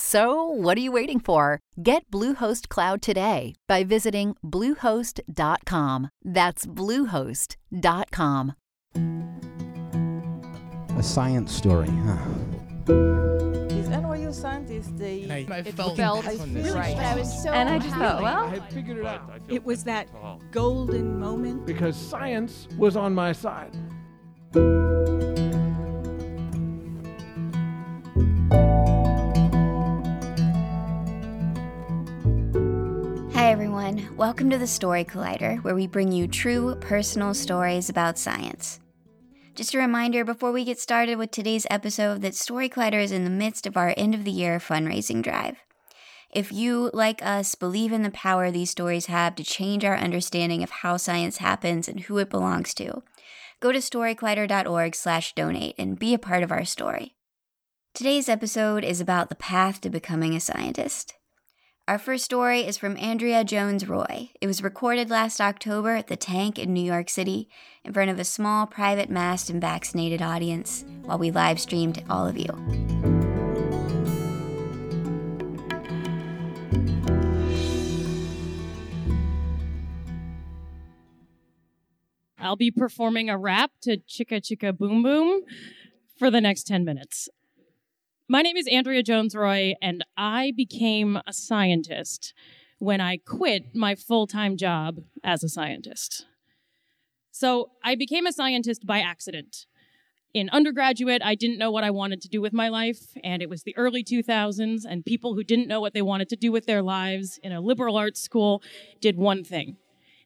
So, what are you waiting for? Get Bluehost Cloud today by visiting Bluehost.com. That's Bluehost.com. A science story, huh? These NYU scientists, they I, I it felt, felt this one right. was- I was so and I just thought, well, I had figured it out It was that golden moment. because science was on my side. Hi, everyone. Welcome to the Story Collider, where we bring you true personal stories about science. Just a reminder before we get started with today's episode that Story Collider is in the midst of our end of the year fundraising drive. If you, like us, believe in the power these stories have to change our understanding of how science happens and who it belongs to, go to storycollider.org slash donate and be a part of our story. Today's episode is about the path to becoming a scientist. Our first story is from Andrea Jones Rooy. It was recorded last October at the Tank in New York City in front of a small private masked and vaccinated audience while we live streamed all of you. I'll be performing a rap to Chicka Chicka Boom Boom for the next 10 minutes. My name is Andrea Jones Rooy, and I became a scientist when I quit my full time job as a scientist. So I became a scientist by accident. In undergraduate, I didn't know what I wanted to do with my life, and it was the early 2000s, and people who didn't know what they wanted to do with their lives in a liberal arts school did one thing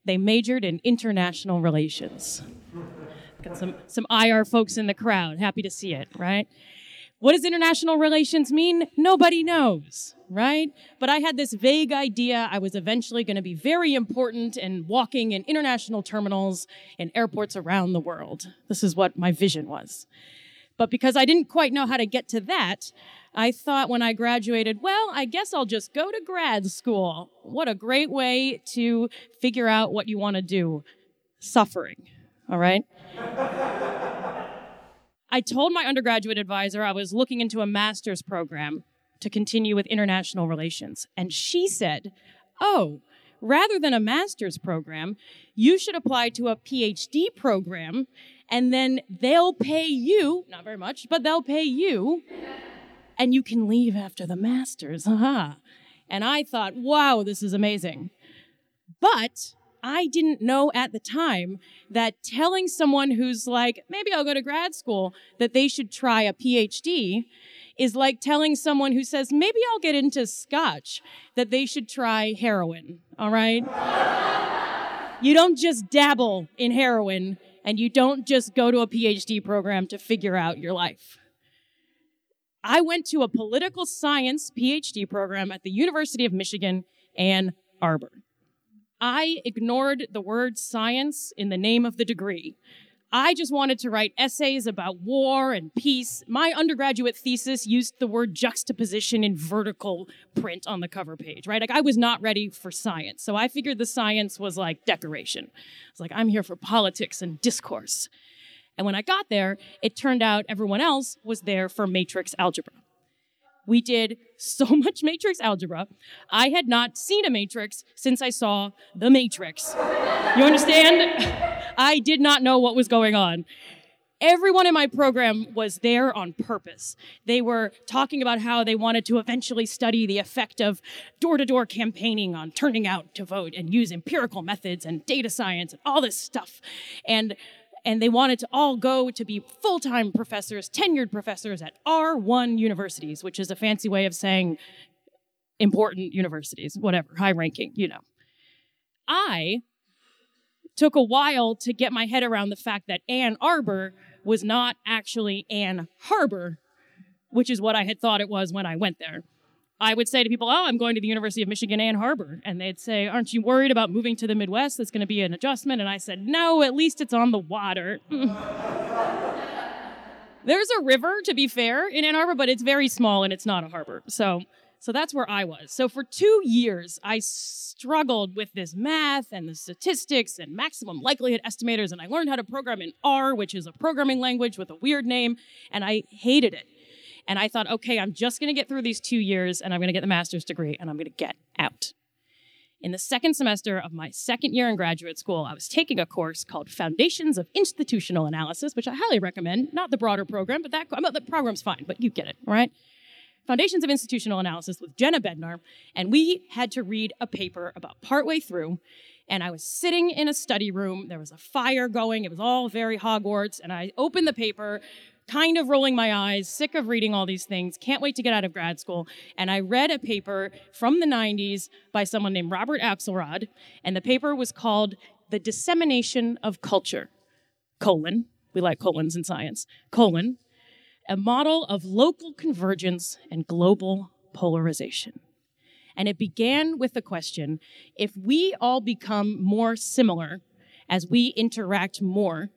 they majored in international relations. Got some, some IR folks in the crowd. Happy to see it, right? What does international relations mean? Nobody knows, right? But I had this vague idea I was eventually going to be very important in walking in international terminals in airports around the world. This is what my vision was. But because I didn't quite know how to get to that, I thought when I graduated, well, I guess I'll just go to grad school. What a great way to figure out what you want to do. Suffering, all right? I told my undergraduate advisor I was looking into a master's program to continue with international relations. And she said, Oh, rather than a master's program, you should apply to a PhD program, and then they'll pay you, not very much, but they'll pay you, and you can leave after the master's. Haha. And I thought, wow, this is amazing. But I didn't know at the time that telling someone who's like, maybe I'll go to grad school, that they should try a PhD is like telling someone who says, maybe I'll get into scotch, that they should try heroin, all right? you don't just dabble in heroin and you don't just go to a PhD program to figure out your life. I went to a political science PhD program at the University of Michigan, Ann Arbor. I ignored the word science in the name of the degree. I just wanted to write essays about war and peace. My undergraduate thesis used the word juxtaposition in vertical print on the cover page, right? Like I was not ready for science. So I figured the science was like decoration. It's like, I'm here for politics and discourse. And when I got there, it turned out everyone else was there for matrix algebra. We did so much matrix algebra. I had not seen a matrix since I saw The Matrix. You understand? I did not know what was going on. Everyone in my program was there on purpose. They were talking about how they wanted to eventually study the effect of door to door campaigning on turning out to vote and use empirical methods and data science and all this stuff. And and they wanted to all go to be full time professors, tenured professors at R1 universities, which is a fancy way of saying important universities, whatever, high ranking, you know. I took a while to get my head around the fact that Ann Arbor was not actually Ann Harbor, which is what I had thought it was when I went there. I would say to people, Oh, I'm going to the University of Michigan Ann Arbor. And they'd say, Aren't you worried about moving to the Midwest? That's going to be an adjustment. And I said, No, at least it's on the water. There's a river, to be fair, in Ann Arbor, but it's very small and it's not a harbor. So, so that's where I was. So for two years, I struggled with this math and the statistics and maximum likelihood estimators. And I learned how to program in R, which is a programming language with a weird name. And I hated it. And I thought, okay, I'm just going to get through these two years and I'm going to get the master's degree and I'm going to get out. In the second semester of my second year in graduate school, I was taking a course called Foundations of Institutional Analysis, which I highly recommend. Not the broader program, but that the program's fine, but you get it, right? Foundations of Institutional Analysis with Jenna Bednar, and we had to read a paper about partway through. And I was sitting in a study room. There was a fire going. It was all very Hogwarts. And I opened the paper, kind of rolling my eyes, sick of reading all these things, can't wait to get out of grad school. And I read a paper from the 90s by someone named Robert Axelrod, and the paper was called The Dissemination of Culture, colon, we like colons in science, colon, a model of local convergence and global polarization. And it began with the question if we all become more similar as we interact more,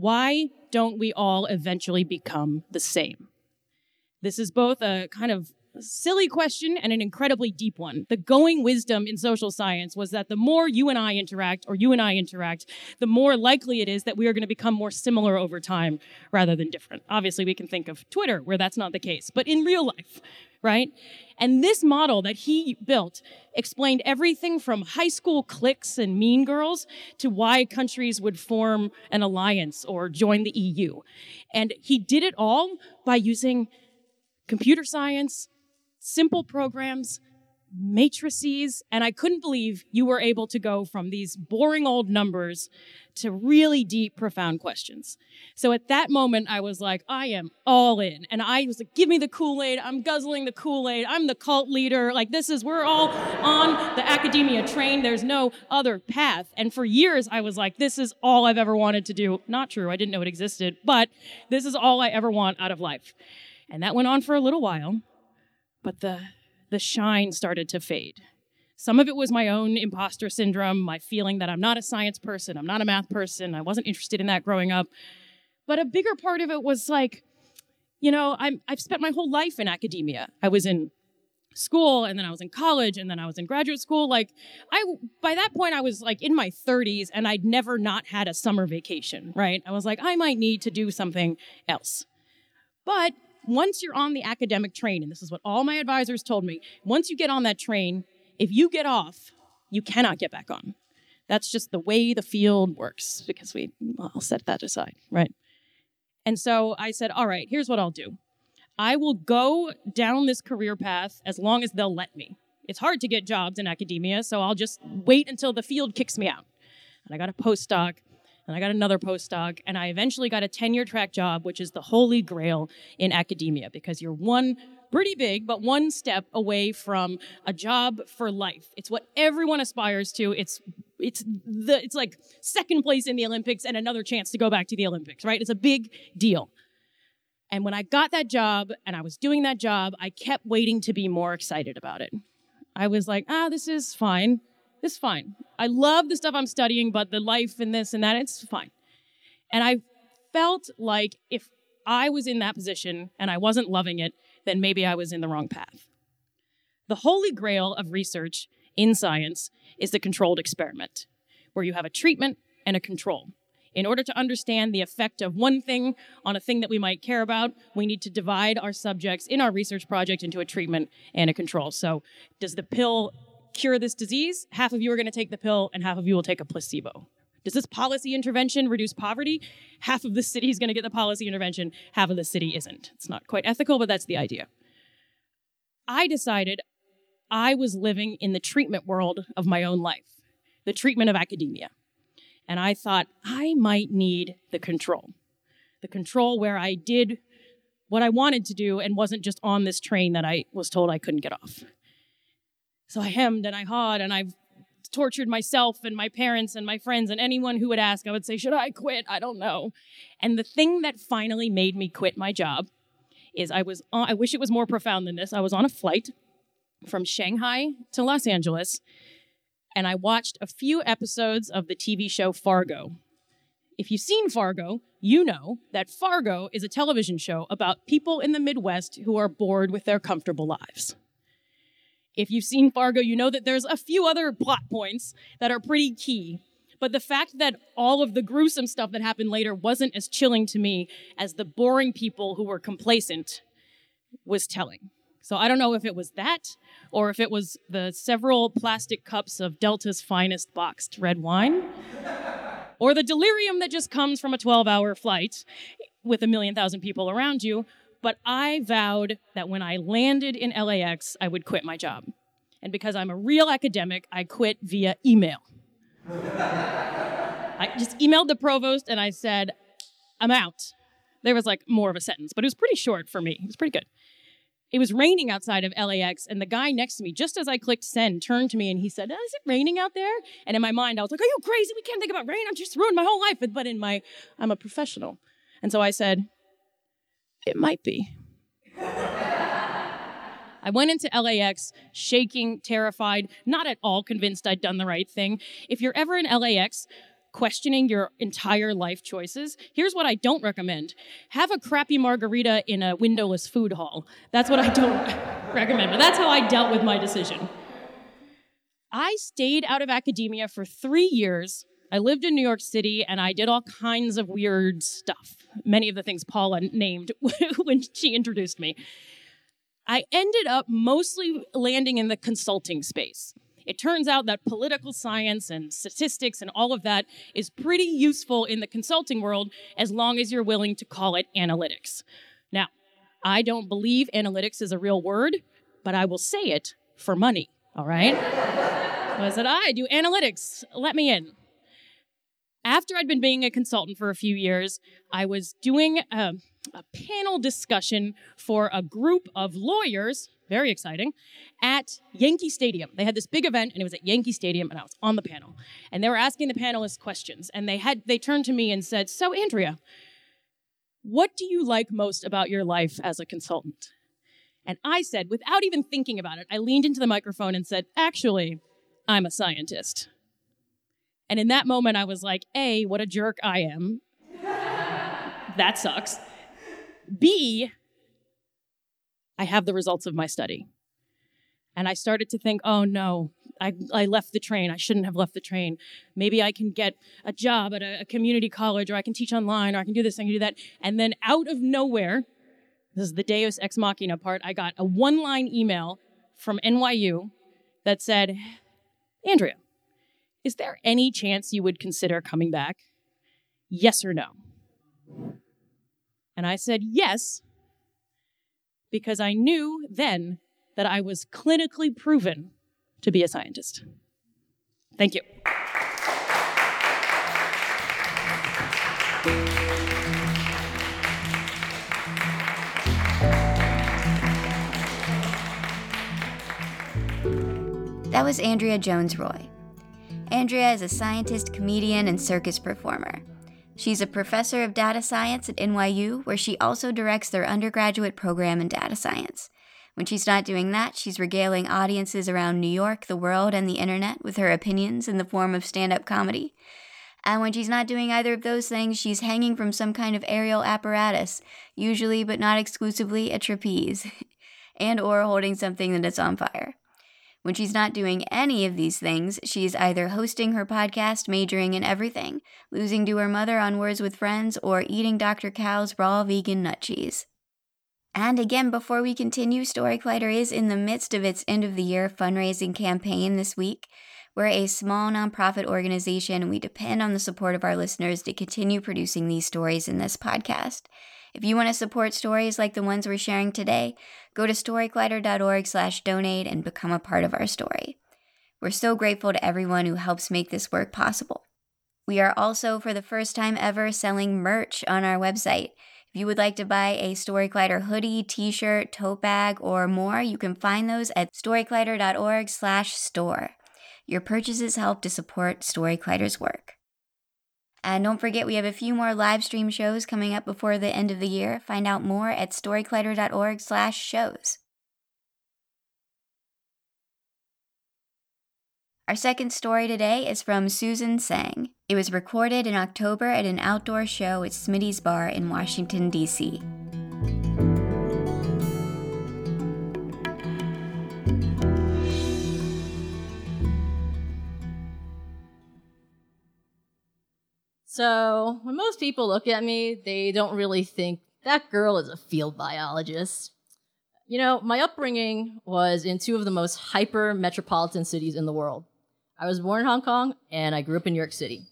why don't we all eventually become the same? This is both a kind of silly question and an incredibly deep one. The going wisdom in social science was that the more you and I interact, or you and I interact, the more likely it is that we are going to become more similar over time rather than different. Obviously, we can think of Twitter, where that's not the case, but in real life, right? And this model that he built explained everything from high school cliques and mean girls to why countries would form an alliance or join the EU. And he did it all by using computer science, simple programs, matrices, and I couldn't believe you were able to go from these boring old numbers to really deep, profound questions. So at that moment, I was like, I am all in. And I was like, give me the Kool Aid. I'm guzzling the Kool Aid. I'm the cult leader. Like, this is, we're all on the academia train. There's no other path. And for years, I was like, this is all I've ever wanted to do. Not true. I didn't know it existed, but this is all I ever want out of life. And that went on for a little while but the the shine started to fade. Some of it was my own imposter syndrome, my feeling that I'm not a science person, I'm not a math person, I wasn't interested in that growing up. But a bigger part of it was like, you know, I'm, I've spent my whole life in academia. I was in school and then I was in college and then I was in graduate school. Like, I, by that point, I was like in my 30s and I'd never not had a summer vacation, right? I was like, I might need to do something else. But once you're on the academic train, and this is what all my advisors told me, once you get on that train, if you get off, you cannot get back on. That's just the way the field works because we, I'll set that aside, right? And so I said, all right, here's what I'll do. I will go down this career path as long as they'll let me. It's hard to get jobs in academia, so I'll just wait until the field kicks me out. And I got a postdoc and I got another postdoc, and I eventually got a tenure track job, which is the holy grail in academia because you're one pretty big, but one step away from a job for life. It's what everyone aspires to. It's it's the it's like second place in the Olympics and another chance to go back to the Olympics, right? It's a big deal. And when I got that job and I was doing that job, I kept waiting to be more excited about it. I was like, ah, this is fine. It's fine. I love the stuff I'm studying, but the life and this and that, it's fine. And I felt like if I was in that position and I wasn't loving it, then maybe I was in the wrong path. The holy grail of research in science is the controlled experiment, where you have a treatment and a control. In order to understand the effect of one thing on a thing that we might care about, we need to divide our subjects in our research project into a treatment and a control. So, does the pill cure this disease, half of you are going to take the pill and half of you will take a placebo. Does this policy intervention reduce poverty? Half of the city is going to get the policy intervention, half of the city isn't. It's not quite ethical, but that's the idea. I decided I was living in the treatment world of my own life, the treatment of academia. And I thought I might need the control. The control where I did what I wanted to do and wasn't just on this train that I was told I couldn't get off. So I hemmed and I hawed and I tortured myself and my parents and my friends and anyone who would ask, I would say, Should I quit? I don't know. And the thing that finally made me quit my job is I was on, I wish it was more profound than this. I was on a flight from Shanghai to Los Angeles and I watched a few episodes of the TV show Fargo. If you've seen Fargo, you know that Fargo is a television show about people in the Midwest who are bored with their comfortable lives. If you've seen Fargo, you know that there's a few other plot points that are pretty key. But the fact that all of the gruesome stuff that happened later wasn't as chilling to me as the boring people who were complacent was telling. So I don't know if it was that or if it was the several plastic cups of Delta's finest boxed red wine or the delirium that just comes from a 12 hour flight with a million thousand people around you but I vowed that when I landed in LAX, I would quit my job. And because I'm a real academic, I quit via email. I just emailed the provost and I said, I'm out. There was like more of a sentence, but it was pretty short for me. It was pretty good. It was raining outside of LAX, and the guy next to me, just as I clicked send, turned to me and he said, Is it raining out there? And in my mind, I was like, Are you crazy? We can't think about rain. I'm just ruined my whole life. But in my, I'm a professional. And so I said, it might be. I went into LAX shaking, terrified, not at all convinced I'd done the right thing. If you're ever in LAX, questioning your entire life choices, here's what I don't recommend. Have a crappy margarita in a windowless food hall. That's what I don't recommend, but that's how I dealt with my decision. I stayed out of academia for three years I lived in New York City and I did all kinds of weird stuff. Many of the things Paula named when she introduced me. I ended up mostly landing in the consulting space. It turns out that political science and statistics and all of that is pretty useful in the consulting world as long as you're willing to call it analytics. Now, I don't believe analytics is a real word, but I will say it for money, all right? so I said, I do analytics, let me in after I'd been being a consultant for a few years, I was doing a, a, panel discussion for a group of lawyers, very exciting, at Yankee Stadium. They had this big event and it was at Yankee Stadium and I was on the panel. And they were asking the panelists questions and they had they turned to me and said, "So Andrea, what do you like most about your life as a consultant?" And I said, without even thinking about it, I leaned into the microphone and said, "Actually, I'm a scientist." And in that moment, I was like, A, what a jerk I am. that sucks. B, I have the results of my study. And I started to think, oh no, I, I left the train. I shouldn't have left the train. Maybe I can get a job at a, a community college, or I can teach online, or I can do this, I can do that. And then out of nowhere, this is the Deus Ex Machina part, I got a one line email from NYU that said, Andrea, is there any chance you would consider coming back? Yes or no? And I said yes, because I knew then that I was clinically proven to be a scientist. Thank you. That was Andrea Jones Rooy. Andrea is a scientist, comedian, and circus performer. She's a professor of data science at NYU, where she also directs their undergraduate program in data science. When she's not doing that, she's regaling audiences around New York, the world, and the internet with her opinions in the form of stand up comedy. And when she's not doing either of those things, she's hanging from some kind of aerial apparatus, usually but not exclusively a trapeze, and or holding something that is on fire. When she's not doing any of these things, she's either hosting her podcast, majoring in everything, losing to her mother on Words with Friends, or eating Dr. Cow's raw vegan nut cheese. And again, before we continue, Story Collider is in the midst of its end of the year fundraising campaign this week. We're a small nonprofit organization and we depend on the support of our listeners to continue producing these stories in this podcast. If you want to support stories like the ones we're sharing today, go to storycollider.org slash donate and become a part of our story. We're so grateful to everyone who helps make this work possible. We are also, for the first time ever, selling merch on our website. If you would like to buy a Story Collider hoodie, t-shirt, tote bag, or more, you can find those at storycollider.org slash store. Your purchases help to support Story Collider's work. And don't forget, we have a few more live stream shows coming up before the end of the year. Find out more at storycollider.org slash shows. Our second story today is from Susan Tsang. It was recorded in October at an outdoor show at Smitty's Bar in Washington, D.C. So, when most people look at me, they don't really think that girl is a field biologist. You know, my upbringing was in two of the most hyper metropolitan cities in the world. I was born in Hong Kong and I grew up in New York City.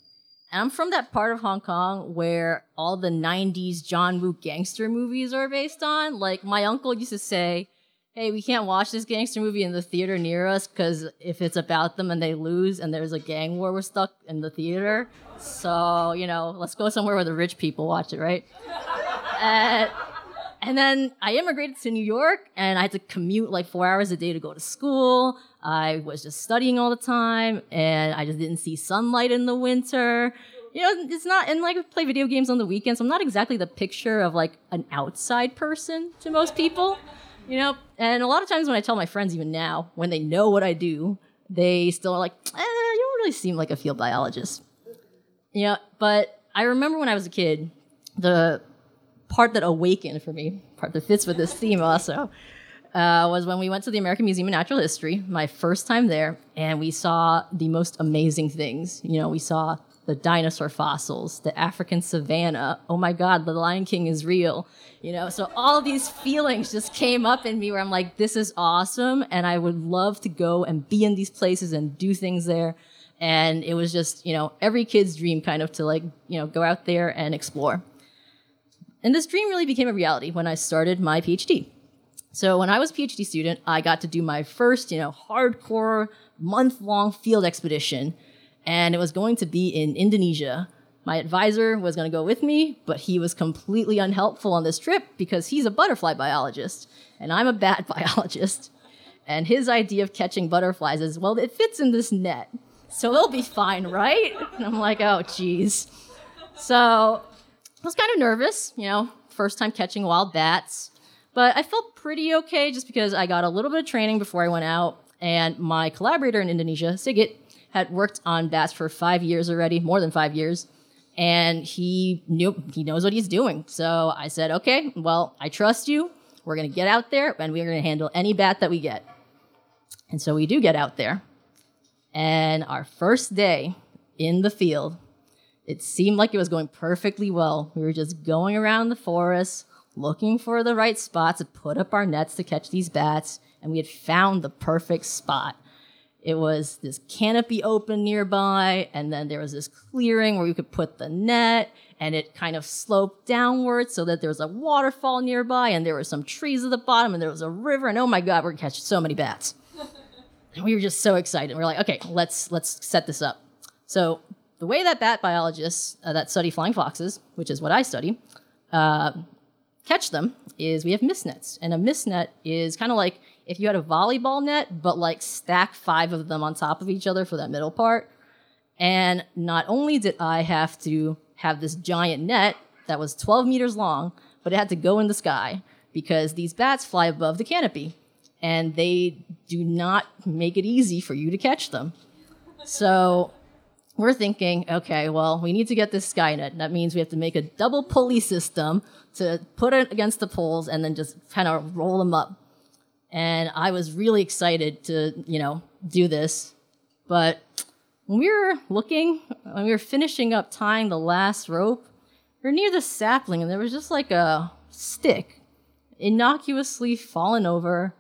And I'm from that part of Hong Kong where all the 90s John Woo gangster movies are based on. Like, my uncle used to say, Hey, we can't watch this gangster movie in the theater near us because if it's about them and they lose and there's a gang war, we're stuck in the theater. So, you know, let's go somewhere where the rich people watch it, right? and, then I immigrated to New York and I had to commute like four hours a day to go to school. I was just studying all the time and I just didn't see sunlight in the winter. You know, it's not, and like play video games on the weekends. I'm not exactly the picture of like an outside person to most people, you know? And a lot of times when I tell my friends, even now, when they know what I do, they still are like, eh, you don't really seem like a field biologist. Yeah, but I remember when I was a kid, the part that awakened for me, part that fits with this theme also, uh, was when we went to the American Museum of Natural History, my first time there, and we saw the most amazing things. You know, we saw the dinosaur fossils, the African savanna. Oh my God, the Lion King is real. You know, so all these feelings just came up in me where I'm like, this is awesome, and I would love to go and be in these places and do things there. And it was just, you know, every kid's dream kind of to like, you know, go out there and explore. And this dream really became a reality when I started my PhD. So when I was a PhD student, I got to do my first, you know, hardcore month long field expedition. And it was going to be in Indonesia. My advisor was going to go with me, but he was completely unhelpful on this trip because he's a butterfly biologist and I'm a bat biologist. And his idea of catching butterflies is, well, it fits in this net. So it'll be fine, right? And I'm like, oh, geez. So I was kind of nervous, you know, first time catching wild bats. But I felt pretty okay just because I got a little bit of training before I went out. And my collaborator in Indonesia, Sigit, had worked on bats for five years already, more than five years. And he knew he knows what he's doing. So I said, okay, well, I trust you. We're gonna get out there and we're gonna handle any bat that we get. And so we do get out there. And our first day in the field, it seemed like it was going perfectly well. We were just going around the forest, looking for the right spot to put up our nets to catch these bats, and we had found the perfect spot. It was this canopy open nearby, and then there was this clearing where you could put the net, and it kind of sloped downwards so that there was a waterfall nearby, and there were some trees at the bottom, and there was a river, and oh my god, we're gonna catch so many bats. and we were just so excited. We are like, okay, let's let's set this up. So the way that bat biologists uh, that study flying foxes, which is what I study, uh, catch them is we have mist nets. And a mist net is kind of like if you had a volleyball net, but like stack five of them on top of each other for that middle part. And not only did I have to have this giant net that was 12 meters long, but it had to go in the sky because these bats fly above the canopy and they do not make it easy for you to catch them. So we're thinking, okay, well, we need to get this Skynet. That means we have to make a double pulley system to put it against the poles and then just kind of roll them up. And I was really excited to, you know, do this. But when we were looking, when we were finishing up tying the last rope, we were near the sapling and there was just like a stick innocuously fallen over.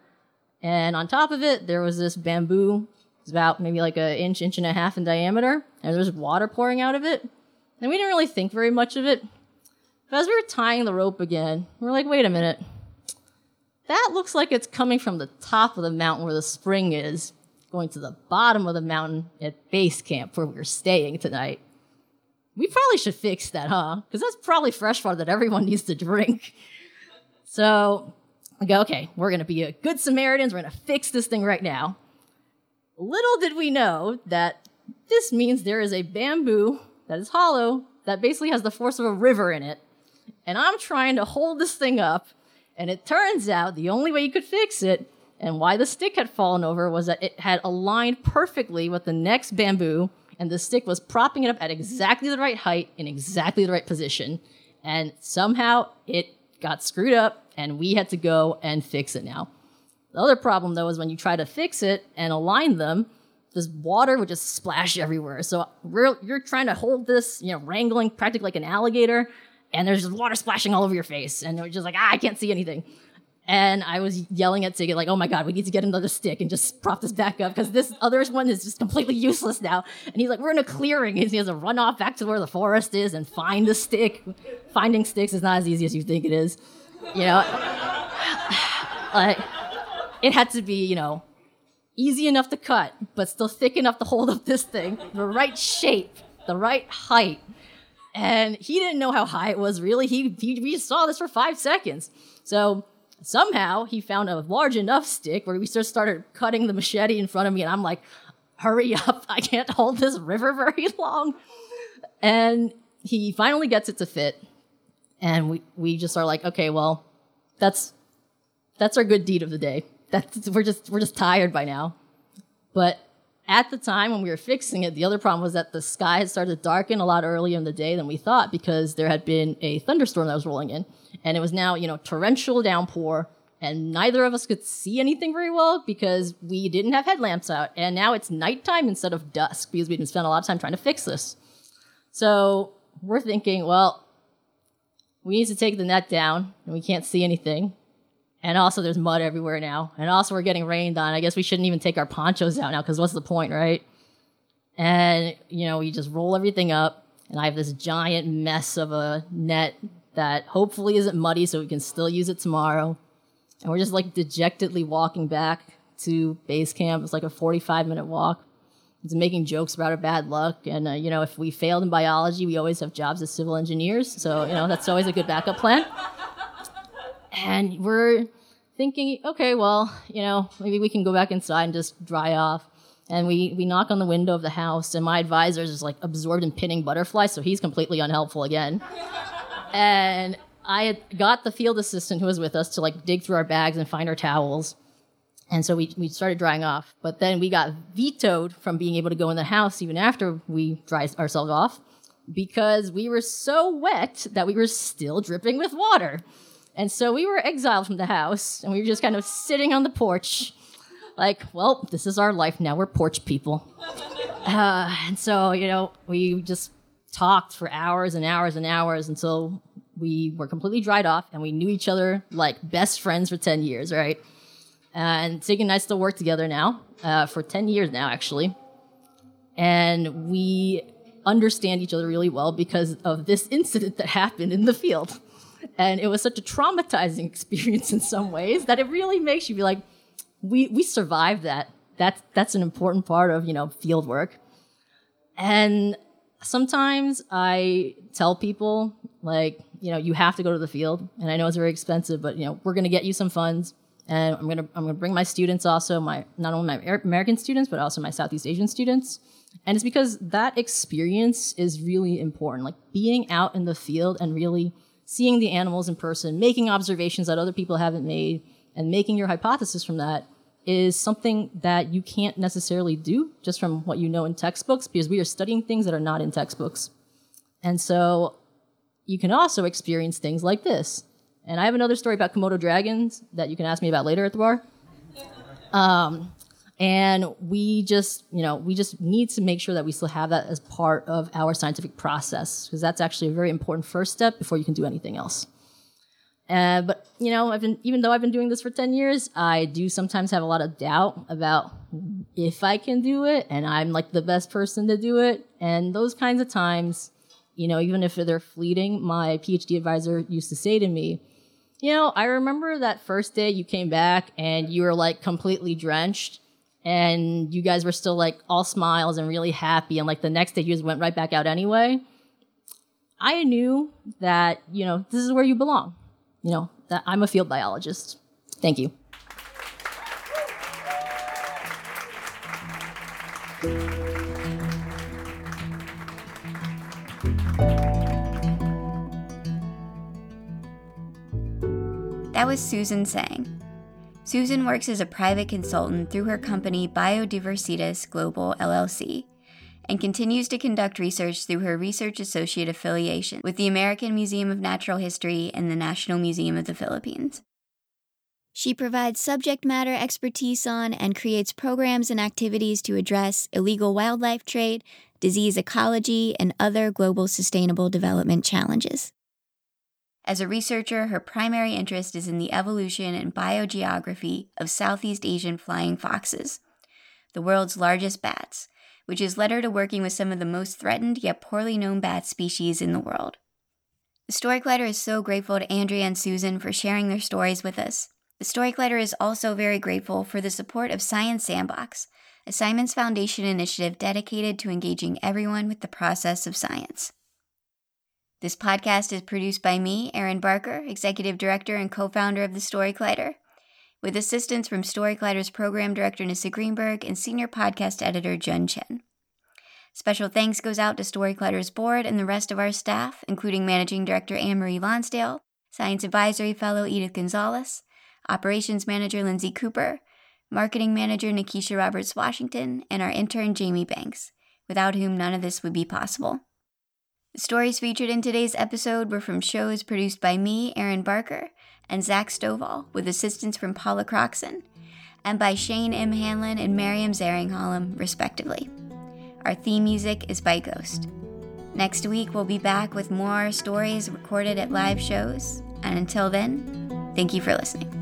And on top of it, there was this bamboo it's about maybe like an inch, inch and a half in diameter, and there's water pouring out of it. And we didn't really think very much of it. But as we were tying the rope again, we are like, wait a minute. That looks like it's coming from the top of the mountain where the spring is, going to the bottom of the mountain at base camp where we we're staying tonight. we probably should fix that, huh? Because that's probably fresh water that everyone needs to drink. So I go, okay, we're going to be good Samaritans. We're going to fix this thing right now. Little did we know that this means there is a bamboo that is hollow that basically has the force of a river in it. And I'm trying to hold this thing up. And it turns out the only way you could fix it and why the stick had fallen over was that it had aligned perfectly with the next bamboo and the stick was propping it up at exactly the right height in exactly the right position. And somehow it got screwed up and we had to go and fix it now. The other problem though is when you try to fix it and align them, this water would just splash everywhere. So you're trying to hold this, you know, wrangling practically like an alligator, and there's just water splashing all over your face, and you're just like, ah, I can't see anything. And I was yelling at Sigit, like, oh my God, we need to get another stick and just prop this back up because this other one is just completely useless now. And he's like, we're in a clearing. And he has to run off back to where the forest is and find the stick. Finding sticks is not as easy as you think it is. You know? like, it had to be, you know, easy enough to cut, but still thick enough to hold up this thing, the right shape, the right height. And he didn't know how high it was really. He, he we saw this for five seconds. So somehow he found a large enough stick where we just started cutting the machete in front of me, and I'm like, hurry up, I can't hold this river very long. And he finally gets it to fit. And we, we just are like, okay, well, that's that's our good deed of the day. That's we're just we're just tired by now. But at the time when we were fixing it, the other problem was that the sky had started to darken a lot earlier in the day than we thought because there had been a thunderstorm that was rolling in and it was now, you know, torrential downpour, and neither of us could see anything very well because we didn't have headlamps out, and now it's nighttime instead of dusk because we've been spending a lot of time trying to fix this. So we're thinking, well, we need to take the net down, and we can't see anything. And also, there's mud everywhere now. And also, we're getting rained on. I guess we shouldn't even take our ponchos out now because what's the point, right? And, you know, we just roll everything up. And I have this giant mess of a net that hopefully isn't muddy so we can still use it tomorrow. And we're just like dejectedly walking back to base camp. It's like a 45 minute walk. It's making jokes about our bad luck. And, uh, you know, if we failed in biology, we always have jobs as civil engineers. So, you know, that's always a good backup plan. And we're thinking, okay, well, you know, maybe we can go back inside and just dry off. And we, we knock on the window of the house, and my advisor is like absorbed in pinning butterflies, so he's completely unhelpful again and I had got the field assistant who was with us to like dig through our bags and find our towels. And so we, we started drying off. But then we got vetoed from being able to go in the house even after we dried ourselves off because we were so wet that we were still dripping with water. And so we were exiled from the house and we were just kind of sitting on the porch, like, well, this is our life now. We're porch people. Uh, and so, you know, we just talked for hours and hours and hours until we were completely dried off and we knew each other like best friends for 10 years, right? And Sig and I still work together now uh, for 10 years now, actually. And we understand each other really well because of this incident that happened in the field. And it was such a traumatizing experience in some ways that it really makes you be like, we, we survived that. That's, that's an important part of, you know, field work. And sometimes I tell people, like, you know, you have to go to the field, and I know it's very expensive, but you know, we're going to get you some funds, and I'm going to I'm going to bring my students also, my not only my American students, but also my Southeast Asian students, and it's because that experience is really important, like being out in the field and really seeing the animals in person, making observations that other people haven't made, and making your hypothesis from that is something that you can't necessarily do just from what you know in textbooks because we are studying things that are not in textbooks. And so you can also experience things like this. And I have another story about Komodo dragons that you can ask me about later at the bar. Um, and we just, you know, we just need to make sure that we still have that as part of our scientific process because that's actually a very important first step before you can do anything else. Uh, but you know, I've been even though I've been doing this for ten years, I do sometimes have a lot of doubt about if I can do it, and I'm like the best person to do it. And those kinds of times, you know, even if they're fleeting, my PhD advisor used to say to me, you know, I remember that first day you came back and you were like completely drenched, and you guys were still like all smiles and really happy, and like the next day you just went right back out anyway. I knew that, you know, this is where you belong. You know, that I'm a field biologist. Thank you. That was Susan Tsang. Susan works as a private consultant through her company Biodiversitas Global LLC and continues to conduct research through her research associate affiliation with the American Museum of Natural History and the National Museum of the Philippines. She provides subject matter expertise on and creates programs and activities to address illegal wildlife trade, disease ecology, and other global sustainable development challenges. As a researcher, her primary interest is in the evolution and biogeography of Southeast Asian flying foxes, the world's largest bats, which has led her to working with some of the most threatened yet poorly known bat species in the world. The Story Collider is so grateful to Andrea and Susan for sharing their stories with us. The Story Collider is also very grateful for the support of Science Sandbox, a Simons Foundation initiative dedicated to engaging everyone with the process of science. This podcast is produced by me, Erin Barker, Executive Director and co founder of the Story Collider, with assistance from Story Collider's Program Director Nissa Greenberg and Senior Podcast Editor Jun Chen. Special thanks goes out to Story Collider's board and the rest of our staff, including Managing Director Anne Marie Lonsdale, Science Advisory Fellow Edith Gonzalez, Operations Manager Lindsay Cooper, Marketing Manager Nikisha Roberts Washington, and our intern Jamie Banks, without whom none of this would be possible. The stories featured in today's episode were from shows produced by me, Erin Barker, and Zach Stovall, with assistance from Paula Croxson, and by Shane M. Hanlon and Maryam Zaringhalam, respectively. Our theme music is by Ghost. Next week, we'll be back with more stories recorded at live shows, and until then, thank you for listening.